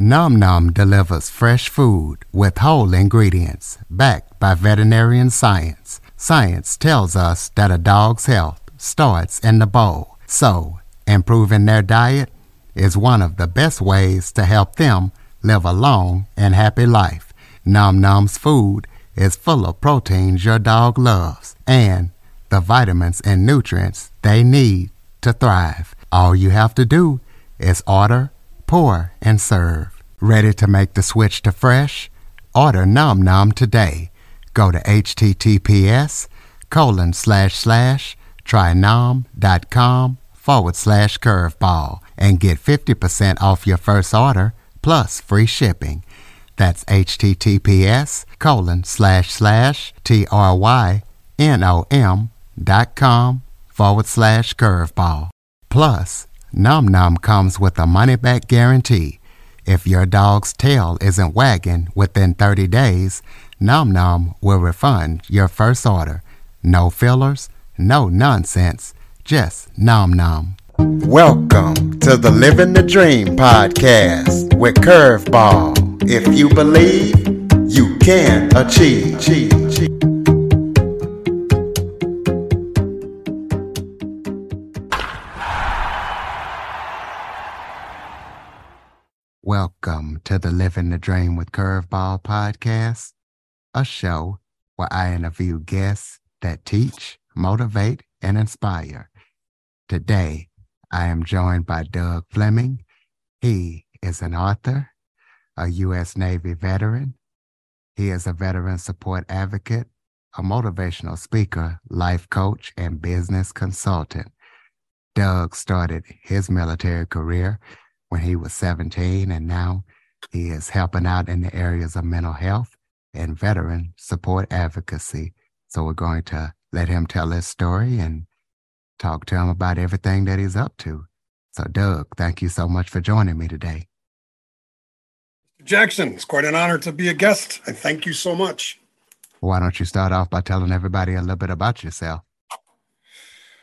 Nom Nom delivers fresh food with whole ingredients backed by veterinarian science. Science tells us that a dog's health starts in the bowl, so improving their diet is one of the best ways to help them live a long and happy life. Nom Nom's food is full of proteins your dog loves and the vitamins and nutrients they need to thrive. All you have to do is order pour, and serve. Ready to make the switch to fresh? Order Nom Nom today. Go to https colon slash slash trynom.com forward slash curveball and get 50% off your first order plus free shipping. That's https colon slash slash trynom dot com forward slash curveball. Plus, Nom Nom comes with a money back guarantee. If your dog's tail isn't wagging within 30 days, Nom Nom will refund your first order. No fillers, no nonsense, just Nom Nom. Welcome to the Living the Dream podcast with Curveball. If you believe, you can achieve. Welcome to the Living the Dream with Curveball podcast, a show where I interview guests that teach, motivate, and inspire. Today, I am joined by Doug Fleming. He is an author, a U.S. Navy veteran. He is a veteran support advocate, a motivational speaker, life coach, and business consultant. Doug started his military career when he was 17, and now he is helping out in the areas of mental health and veteran support advocacy. So we're going to let him tell his story and talk to him about everything that he's up to. So, Doug, thank you so much for joining me today. Jackson, it's quite an honor to be a guest. I thank you so much. Why don't you start off by telling everybody a little bit about yourself?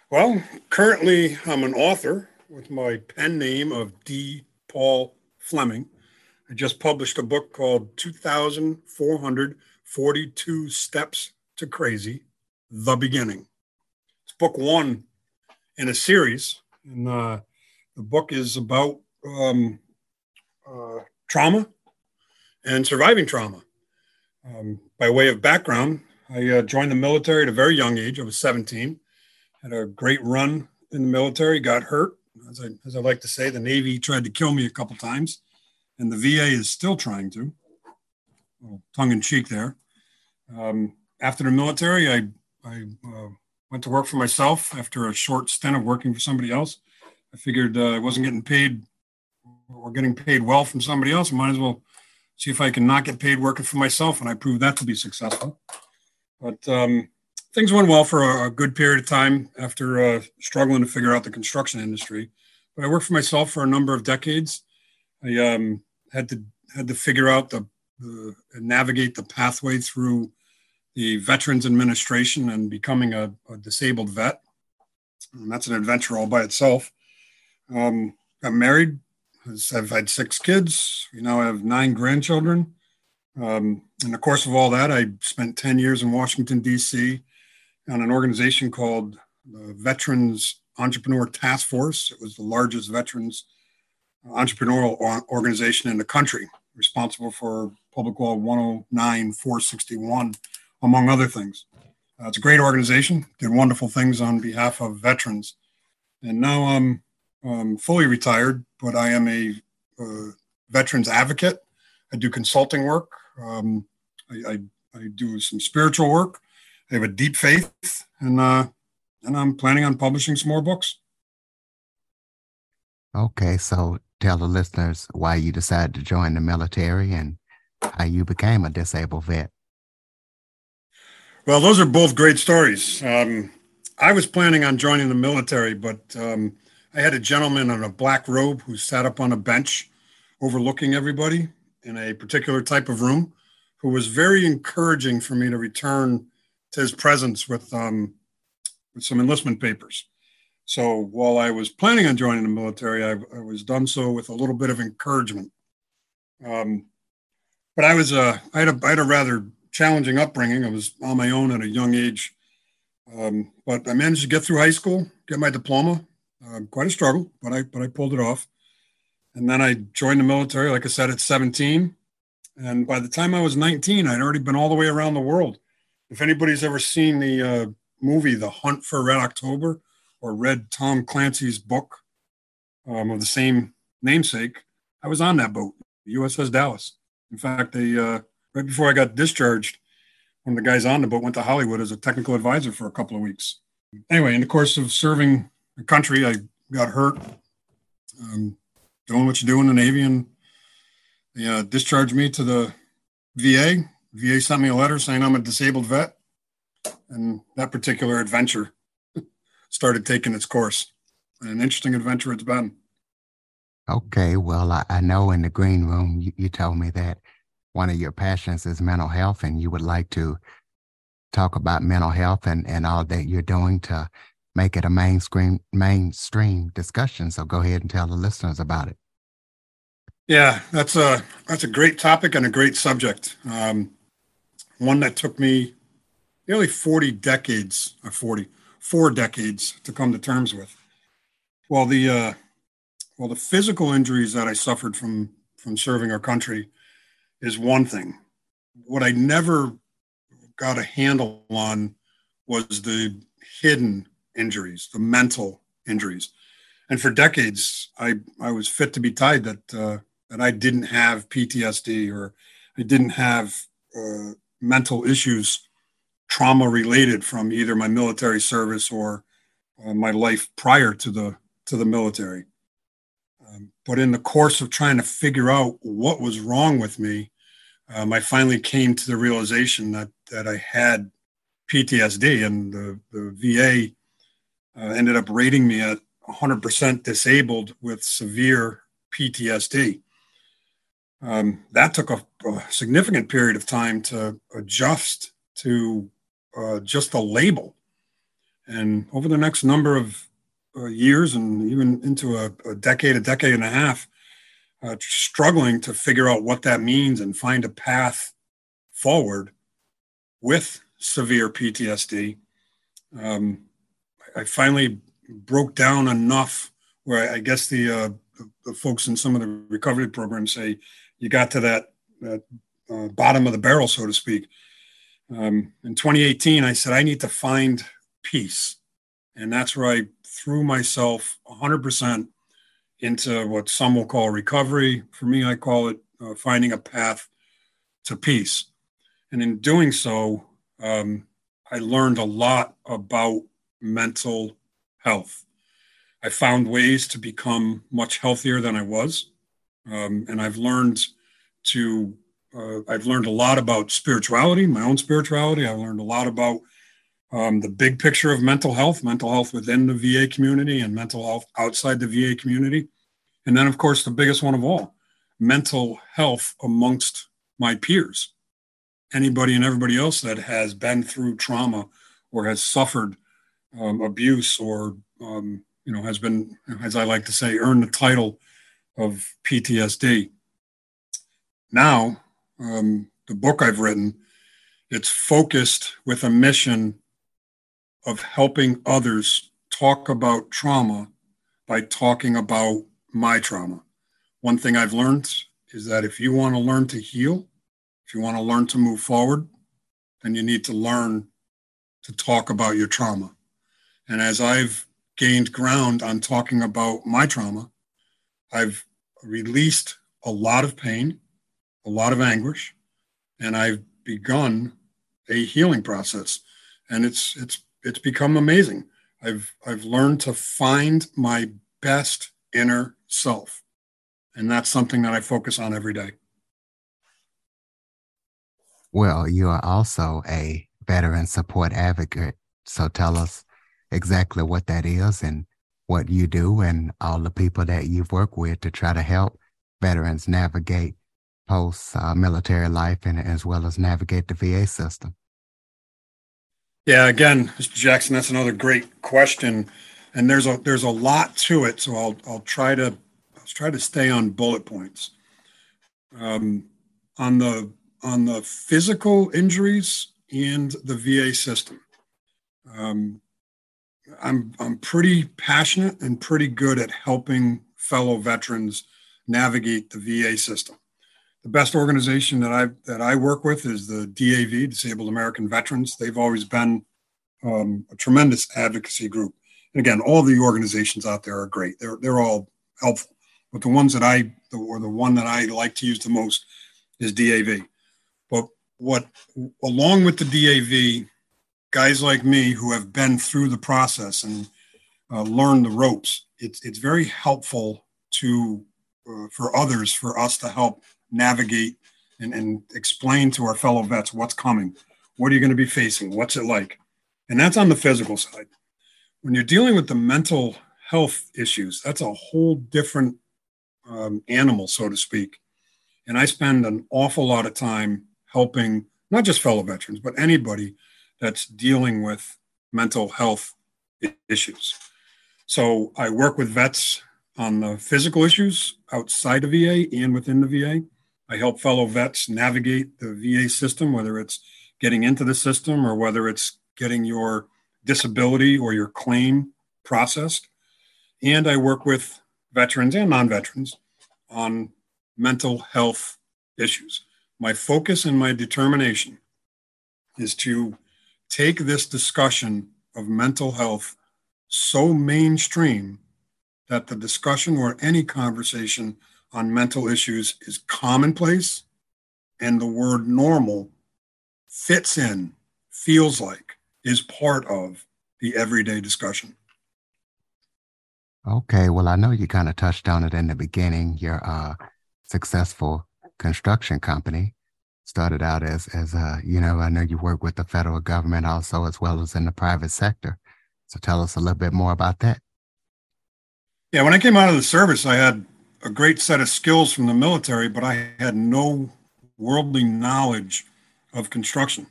Well, currently I'm an author with my pen name of D. Paul Fleming. I just published a book called 2,442 Steps to Crazy The Beginning. It's book one in a series. And uh, the book is about um, uh, trauma and surviving trauma. Um, by way of background, I uh, joined the military at a very young age. I was 17, had a great run in the military, got hurt, as I, as I like to say, the Navy tried to kill me a couple times, and the VA is still trying to. Tongue in cheek there. Um, after the military, I, I uh, went to work for myself after a short stint of working for somebody else. I figured uh, I wasn't getting paid or getting paid well from somebody else. Might as well see if I can not get paid working for myself, and I proved that to be successful. But um, things went well for a, good period of time after uh, struggling to figure out the construction industry. But I worked for myself for a number of decades. I um, had to had to figure out the, the navigate the pathway through the Veterans Administration and becoming a, a disabled vet. And that's an adventure all by itself. Um, got married. I've had six kids. We now have nine grandchildren. Um, in the course of all that, I spent 10 years in Washington, D.C on an organization called the Veterans Entrepreneur Task Force. It was the largest veterans entrepreneurial organization in the country, responsible for Public Law 109 461, among other things. Uh, it's a great organization, did wonderful things on behalf of veterans. And now I'm, I'm fully retired, but I am a uh, veterans advocate. I do consulting work. Um, I, I, I do some spiritual work. I have a deep faith, and uh, and I'm planning on publishing some more books. Okay, so tell the listeners why you decided to join the military and how you became a disabled vet. Well, those are both great stories. Um, I was planning on joining the military, but um, I had a gentleman in a black robe who sat up on a bench overlooking everybody in a particular type of room who was very encouraging for me to return his presence with um, with some enlistment papers. So while I was planning on joining the military, I, I, was done so with a little bit of encouragement. Um, but I was uh, I had a I had a rather challenging upbringing. I was on my own at a young age, um, but I managed to get through high school, get my diploma. Uh, quite a struggle, but I but I pulled it off. And then I joined the military, like I said, at 17. And by the time I was 19, I'd already been all the way around the world. If anybody's ever seen the uh, movie The Hunt for Red October or read Tom Clancy's book um, of the same namesake, I was on that boat, USS Dallas. In fact, they uh, right before I got discharged, one of the guys on the boat went to Hollywood as a technical advisor for a couple of weeks. Anyway, in the course of serving the country, I got hurt, um, doing what you do in the Navy, and they uh, discharged me to the VA. VA sent me a letter saying I'm a disabled vet, and that particular adventure started taking its course. An interesting adventure it's been. Okay, well, I, I know in the green room you, you told me that one of your passions is mental health, and you would like to talk about mental health and, and all that you're doing to make it a mainstream mainstream discussion. So go ahead and tell the listeners about it. Yeah, that's a that's a great topic and a great subject. Um, one that took me nearly 40 decades, or 40, four decades to come to terms with. Well, the uh, well, the physical injuries that I suffered from from serving our country is one thing. What I never got a handle on was the hidden injuries, the mental injuries. And for decades, I, I was fit to be tied that, uh, that I didn't have PTSD or I didn't have uh, mental issues, trauma related from either my military service or uh, my life prior to the, to the military. Um, but in the course of trying to figure out what was wrong with me, um, I finally came to the realization that that I had PTSD, and the, the VA uh, ended up rating me at 100% disabled with severe PTSD. Um, that took a, a, significant period of time to adjust to uh, just a label. And over the next number of uh, years and even into a, a, decade, a decade and a half, uh, struggling to figure out what that means and find a path forward with severe PTSD. Um, I finally broke down enough where I guess the, uh, the, the folks in some of the recovery programs say you got to that, that uh, bottom of the barrel, so to speak. Um, in 2018, I said I need to find peace, and that's where I threw myself 100% into what some will call recovery. For me, I call it uh, finding a path to peace. And in doing so, um, I learned a lot about mental health. I found ways to become much healthier than I was. Um, and I've learned to, uh, I've learned a lot about spirituality, my own spirituality. I've learned a lot about um, the big picture of mental health, mental health within the VA community and mental health outside the VA community. And then, of course, the biggest one of all, mental health amongst my peers. Anybody and everybody else that has been through trauma or has suffered um, abuse or, um, you know, has been, as I like to say, earned the title of PTSD. Now, um, the book I've written, it's focused with a mission of helping others talk about trauma by talking about my trauma. One thing I've learned is that if you want to learn to heal, if you want to learn to move forward, then you need to learn to talk about your trauma. And as I've gained ground on talking about my trauma, I've released a lot of pain, a lot of anguish, and I've begun a healing process. And it's it's it's become amazing. I've I've learned to find my best inner self. And that's something that I focus on every day. Well, you are also a veteran support advocate. So tell us exactly what that is and what you do and all the people that you've worked with to try to help veterans navigate post uh, military life and as well as navigate the VA system. Yeah, again, Mr. Jackson, that's another great question, and there's a there's a lot to it. So I'll I'll try to I'll try to stay on bullet points. um, on the on the physical injuries and the VA system. Um, I'm I'm pretty passionate and pretty good at helping fellow veterans navigate the VA system. The best organization that I that I work with is the DAV, Disabled American Veterans. They've always been um, a tremendous advocacy group. And again, all the organizations out there are great. They're they're all helpful. But the ones that I the, or the one that I like to use the most is DAV. But what along with the DAV, guys like me who have been through the process and uh, learned the ropes, it's it's very helpful to uh, for others for us to help navigate and, and explain to our fellow vets what's coming, what are you going to be facing, what's it like, and that's on the physical side. When you're dealing with the mental health issues, that's a whole different um, animal, so to speak. And I spend an awful lot of time helping not just fellow veterans, but anybody that's dealing with mental health issues. So I work with vets on the physical issues outside of VA and within the VA. I help fellow vets navigate the VA system, whether it's getting into the system or whether it's getting your disability or your claim processed. And I work with veterans and non veterans on mental health issues. My focus and my determination is to take this discussion of mental health so mainstream that the discussion or any conversation on mental issues is commonplace and the word normal fits in, feels like, is part of the everyday discussion. Okay, well, I know you kind of touched on it in the beginning. Your uh, successful construction company started out as, as uh, you know, I know you work with the federal government also, as well as in the private sector. So tell us a little bit more about that. Yeah, when I came out of the service, I had a great set of skills from the military, but I had no worldly knowledge of construction.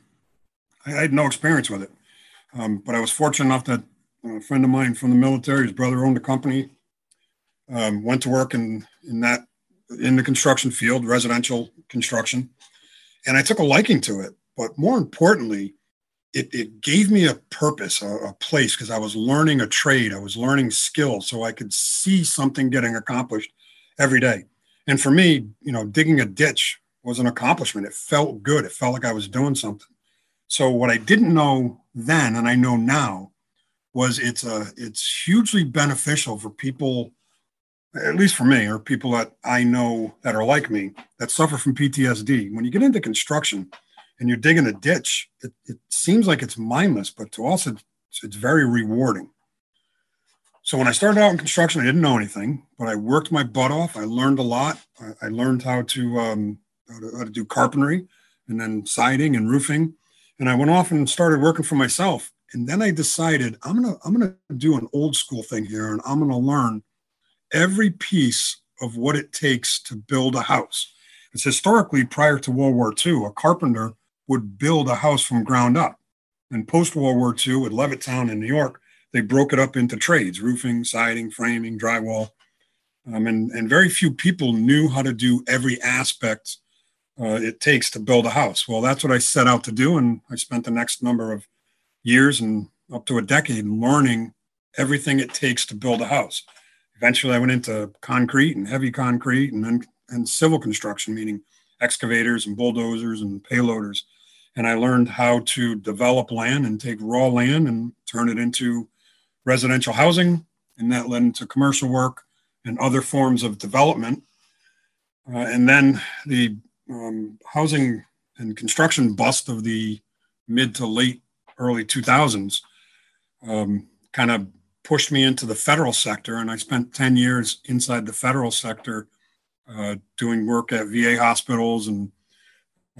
I had no experience with it. Um, but I was fortunate enough that a friend of mine from the military, his brother owned a company, um, went to work in, in that in the construction field, residential construction, and I took a liking to it. But more importantly, it, it gave me a purpose, a, a place, because I was learning a trade, I was learning skills, so I could see something getting accomplished every day. And for me, you know, digging a ditch was an accomplishment. It felt good. It felt like I was doing something. So what I didn't know then, and I know now, was it's a it's hugely beneficial for people, at least for me, or people that I know that are like me that suffer from PTSD. When you get into construction and you're digging a ditch, it, it seems like it's mindless, but to us, it's, it's very rewarding. So when I started out in construction, I didn't know anything, but I worked my butt off. I learned a lot. I, I learned how to, um, how to, how to do carpentry and then siding and roofing. And I went off and started working for myself. And then I decided I'm gonna I'm gonna do an old school thing here, and I'm gonna learn every piece of what it takes to build a house. It's historically prior to World War II, a carpenter would build a house from ground up. And post World War II, at Levittown in New York, they broke it up into trades: roofing, siding, framing, drywall. Um, and, and very few people knew how to do every aspect uh, it takes to build a house. Well, that's what I set out to do, and I spent the next number of years and up to a decade learning everything it takes to build a house. Eventually, I went into concrete and heavy concrete and then and civil construction, meaning excavators and bulldozers and payloaders. And I learned how to develop land and take raw land and turn it into residential housing. And that led into commercial work and other forms of development. Uh, and then the um, housing and construction bust of the mid to late early 2000s um, kind of pushed me into the federal sector. And I spent 10 years inside the federal sector uh, doing work at VA hospitals and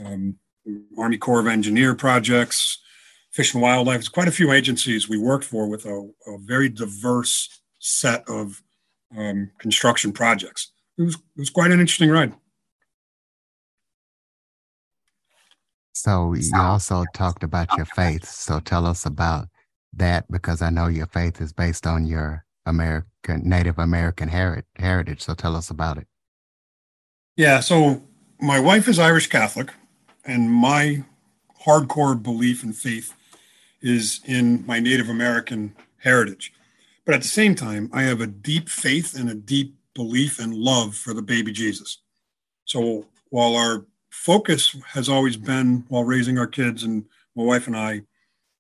um, Army Corps of Engineer projects, Fish and Wildlife. It's quite a few agencies we worked for with a, a very diverse set of um, construction projects. It was, it was quite an interesting ride. So you also talked about your faith. So tell us about that because I know your faith is based on your American Native American heritage. So tell us about it. Yeah. So my wife is Irish Catholic, and my hardcore belief and faith is in my Native American heritage. But at the same time, I have a deep faith and a deep belief and love for the baby Jesus. So while our focus has always been while raising our kids and my wife and I,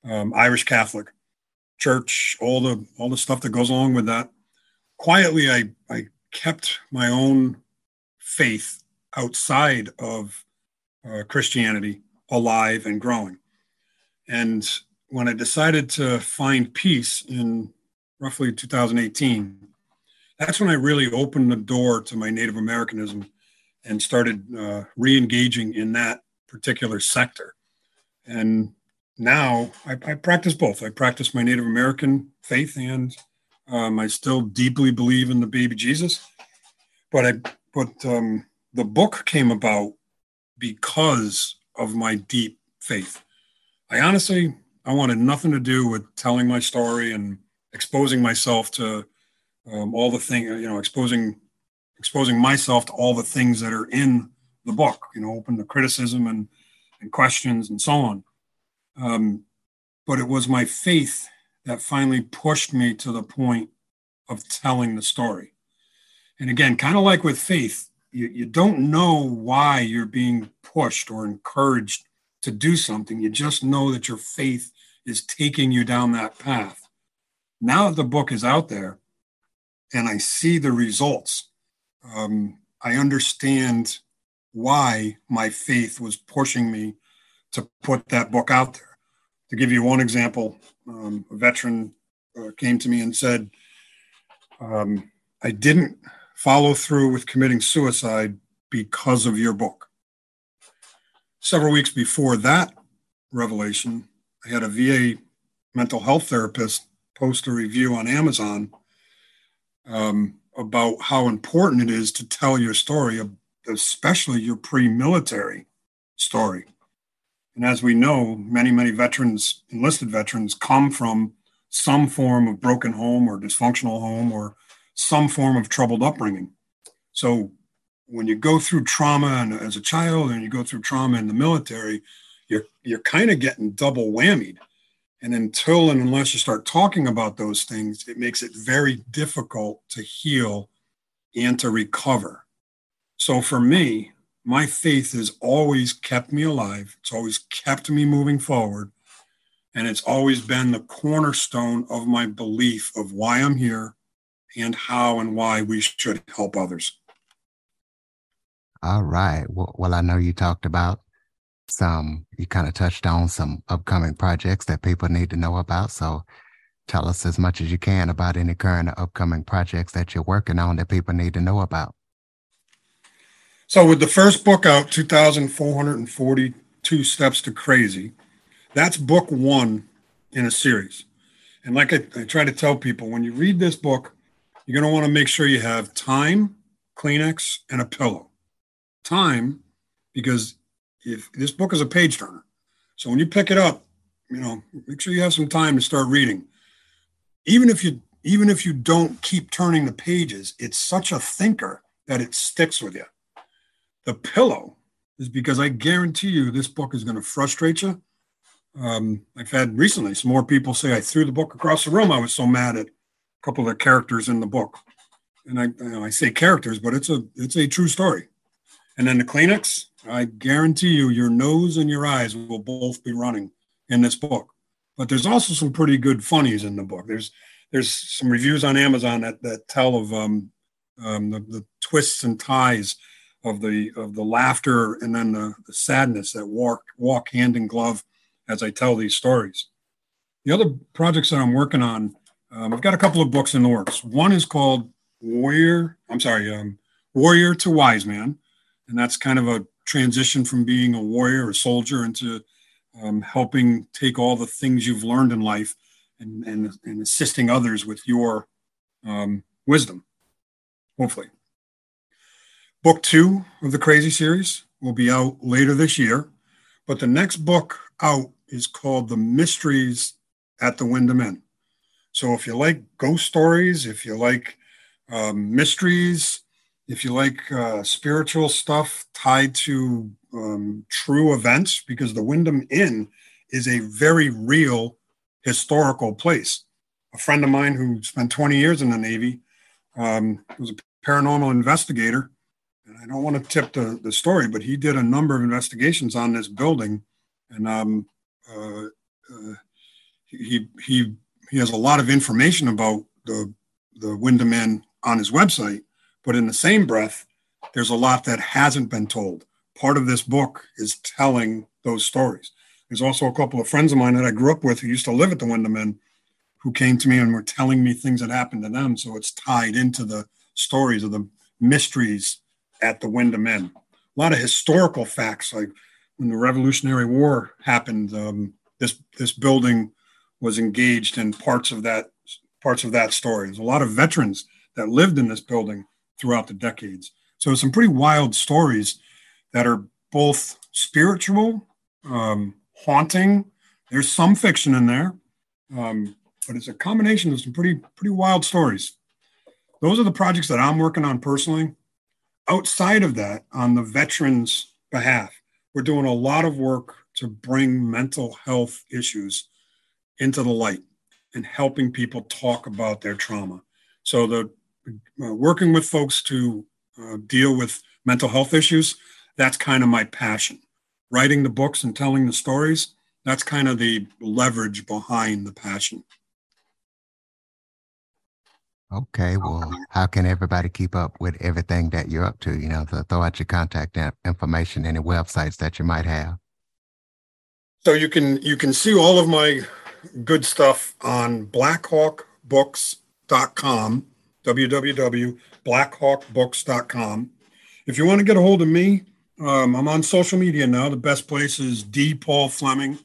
um, Irish Catholic, church, all the all the stuff that goes along with that. Quietly, I I kept my own faith outside of uh, Christianity alive and growing. And when I decided to find peace in roughly 2018, that's when I really opened the door to my Native Americanism and started uh, re engaging in that particular sector. And now I, I, practice both. I practice my Native American faith and um, I still deeply believe in the baby Jesus. But I, but um, the book came about because of my deep faith. I honestly, I wanted nothing to do with telling my story and exposing myself to um, all the thing, you know, exposing exposing myself to all the things that are in the book, you know, open to criticism and and questions and so on. Um, but it was my faith that finally pushed me to the point of telling the story. And again, kind of like with faith, you, you don't know why you're being pushed or encouraged to do something. You just know that your faith is taking you down that path. Now that the book is out there and I see the results, um, I understand why my faith was pushing me to put that book out there. To give you one example, um, a veteran uh, came to me and said, um, I didn't follow through with committing suicide because of your book. Several weeks before that revelation, I had a VA mental health therapist post a review on Amazon um, about how important it is to tell your story, especially your pre military story. And as we know, many, many veterans, enlisted veterans, come from some form of broken home or dysfunctional home or some form of troubled upbringing. So when you go through trauma and as a child and you go through trauma in the military, you're you're kind of getting double whammied. And until and unless you start talking about those things, it makes it very difficult to heal and to recover. So for me, my faith has always kept me alive. It's always kept me moving forward. And it's always been the cornerstone of my belief of why I'm here and how and why we should help others. All right. Well, well I know you talked about some, you kind of touched on some upcoming projects that people need to know about. So tell us as much as you can about any current or upcoming projects that you're working on that people need to know about. So, with the first book out, 2,442 Steps to Crazy, that's book one in a series. And like I, I try to tell people, when you read this book, you're going to want to make sure you have time, Kleenex, and a pillow. Time, because if this book is a page turner, so when you pick it up, you know, make sure you have some time to start reading. Even if you even if you don't keep turning the pages, it's such a thinker that it sticks with you. The pillow is because I guarantee you this book is going to frustrate you. Um, I've had recently some more people say I threw the book across the room. I was so mad at a couple of the characters in the book. And I, you know, I say characters, but it's a it's a true story. And then the Kleenex, I guarantee you, your nose and your eyes will both be running in this book. But there's also some pretty good funnies in the book. There's there's some reviews on Amazon that, that tell of um, um, the, the twists and ties of the of the laughter and then the, the sadness that walk walk hand in glove as I tell these stories. The other projects that I'm working on um, I've got a couple of books in the works. One is called Warrior. I'm sorry, um, Warrior to Wise Man, and that's kind of a transition from being a warrior, or soldier, into um, helping take all the things you've learned in life and, and, and assisting others with your um, wisdom, hopefully. Book two of the Crazy series will be out later this year, but the next book out is called The Mysteries at the Windham Inn. So if you like ghost stories, if you like um, mysteries, if you like uh, spiritual stuff tied to um, true events, because the Wyndham Inn is a very real historical place. A friend of mine who spent 20 years in the Navy um, was a paranormal investigator. And I don't want to tip the, the story, but he did a number of investigations on this building. And um, uh, uh, he, he, he has a lot of information about the, the Wyndham Inn on his website. But in the same breath, there's a lot that hasn't been told. Part of this book is telling those stories. There's also a couple of friends of mine that I grew up with who used to live at the Wyndham Inn who came to me and were telling me things that happened to them. So it's tied into the stories of the mysteries at the Wyndham Inn. A lot of historical facts, like when the Revolutionary War happened, um, this this building was engaged in parts of that parts of that story. There's a lot of veterans that lived in this building throughout the decades. So some pretty wild stories that are both spiritual, um, haunting. There's some fiction in there, um, but it's a combination of some pretty pretty wild stories. Those are the projects that I'm working on personally. Outside of that, on the veterans' behalf, we're doing a lot of work to bring mental health issues into the light and helping people talk about their trauma. So the uh, working with folks to uh, deal with mental health issues, that's kind of my passion. Writing the books and telling the stories, that's kind of the leverage behind the passion. Okay, well, how can everybody keep up with everything that you're up to? You know, to throw out your contact information, any websites that you might have. So you can you can see all of my good stuff on blackhawkbooks.com, www.blackhawkbooks.com. If you want to get a hold of me, um, I'm on social media now. The best place is D. Paul Fleming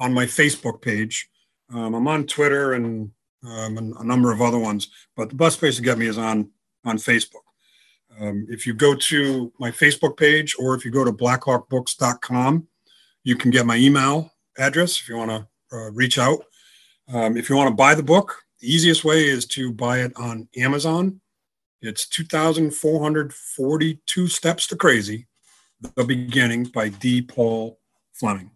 on my Facebook page. Um, I'm on Twitter and um, and a number of other ones. But the best place to get me is on on Facebook. Um, if you go to my Facebook page or if you go to blackhawkbooks.com, you can get my email address if you want to uh, reach out. Um, if you want to buy the book, the easiest way is to buy it on Amazon. It's 2,442 Steps to Crazy, The Beginning by D. Paul Fleming.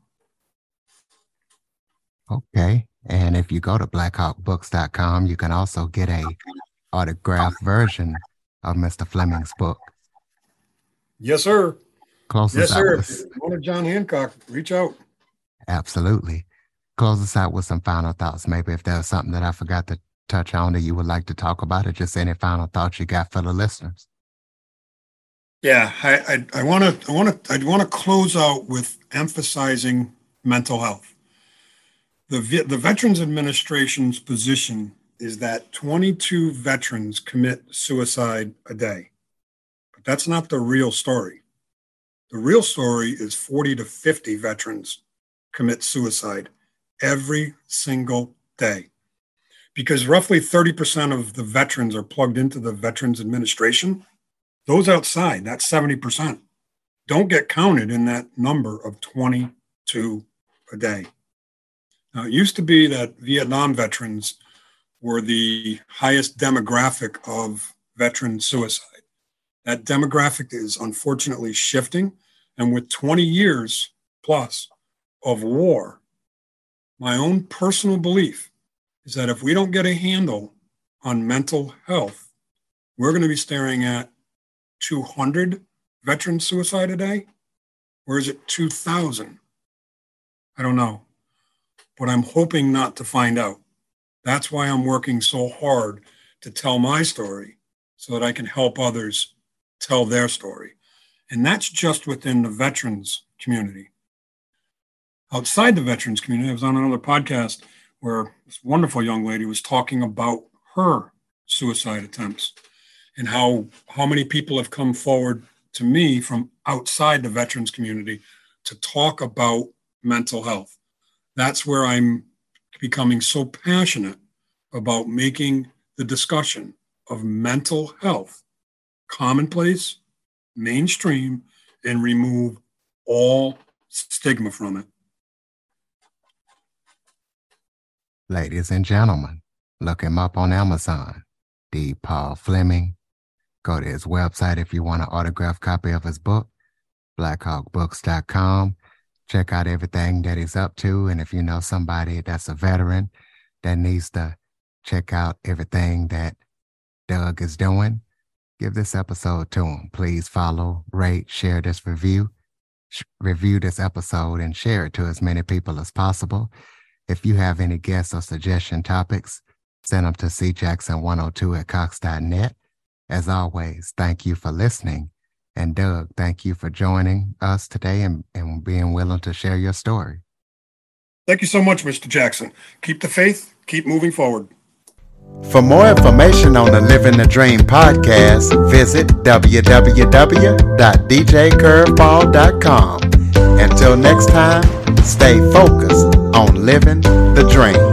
Okay. And if you go to blackhawkbooks.com, you can also get a autographed version of Mr. Fleming's book. Yes, sir. Close yes, sir. If you want John Hancock, reach out. Absolutely. Close us out with some final thoughts. Maybe if there's something that I forgot to touch on that you would like to talk about, or just any final thoughts you got for the listeners. Yeah, I want to I want to I want to close out with emphasizing mental health the, the Veterans Administration's position is that 22 veterans commit suicide a day. But that's not the real story. The real story is 40 to 50 veterans commit suicide every single day. Because roughly 30% of the veterans are plugged into the Veterans Administration. Those outside, that's 70%, don't get counted in that number of 22 a day. Now, it used to be that Vietnam veterans were the highest demographic of veteran suicide. That demographic is unfortunately shifting. And with 20 years plus of war, my own personal belief is that if we don't get a handle on mental health, we're going to be staring at 200 veteran suicide a day? Or is it 2,000? I don't know but I'm hoping not to find out. That's why I'm working so hard to tell my story so that I can help others tell their story. And that's just within the veterans community. Outside the veterans community, I was on another podcast where this wonderful young lady was talking about her suicide attempts and how how many people have come forward to me from outside the veterans community to talk about mental health that's where I'm becoming so passionate about making the discussion of mental health commonplace, mainstream, and remove all stigma from it. Ladies and gentlemen, look him up on Amazon. D. Paul Fleming, Go to his website if you want an autographed copy of his book, blackhawkbooks.com. Check out everything that he's up to. And if you know somebody that's a veteran that needs to check out everything that Doug is doing, give this episode to him. Please follow, rate, share this review, sh- review this episode, and share it to as many people as possible. If you have any guests or suggestion topics, send them to cjackson102 at cox.net. As always, thank you for listening. And Doug, thank you for joining us today and, and being willing to share your story. Thank you so much, Mr. Jackson. Keep the faith, keep moving forward. For more information on the Living the Dream podcast, visit www.djcurveball.com. Until next time, stay focused on living the dream.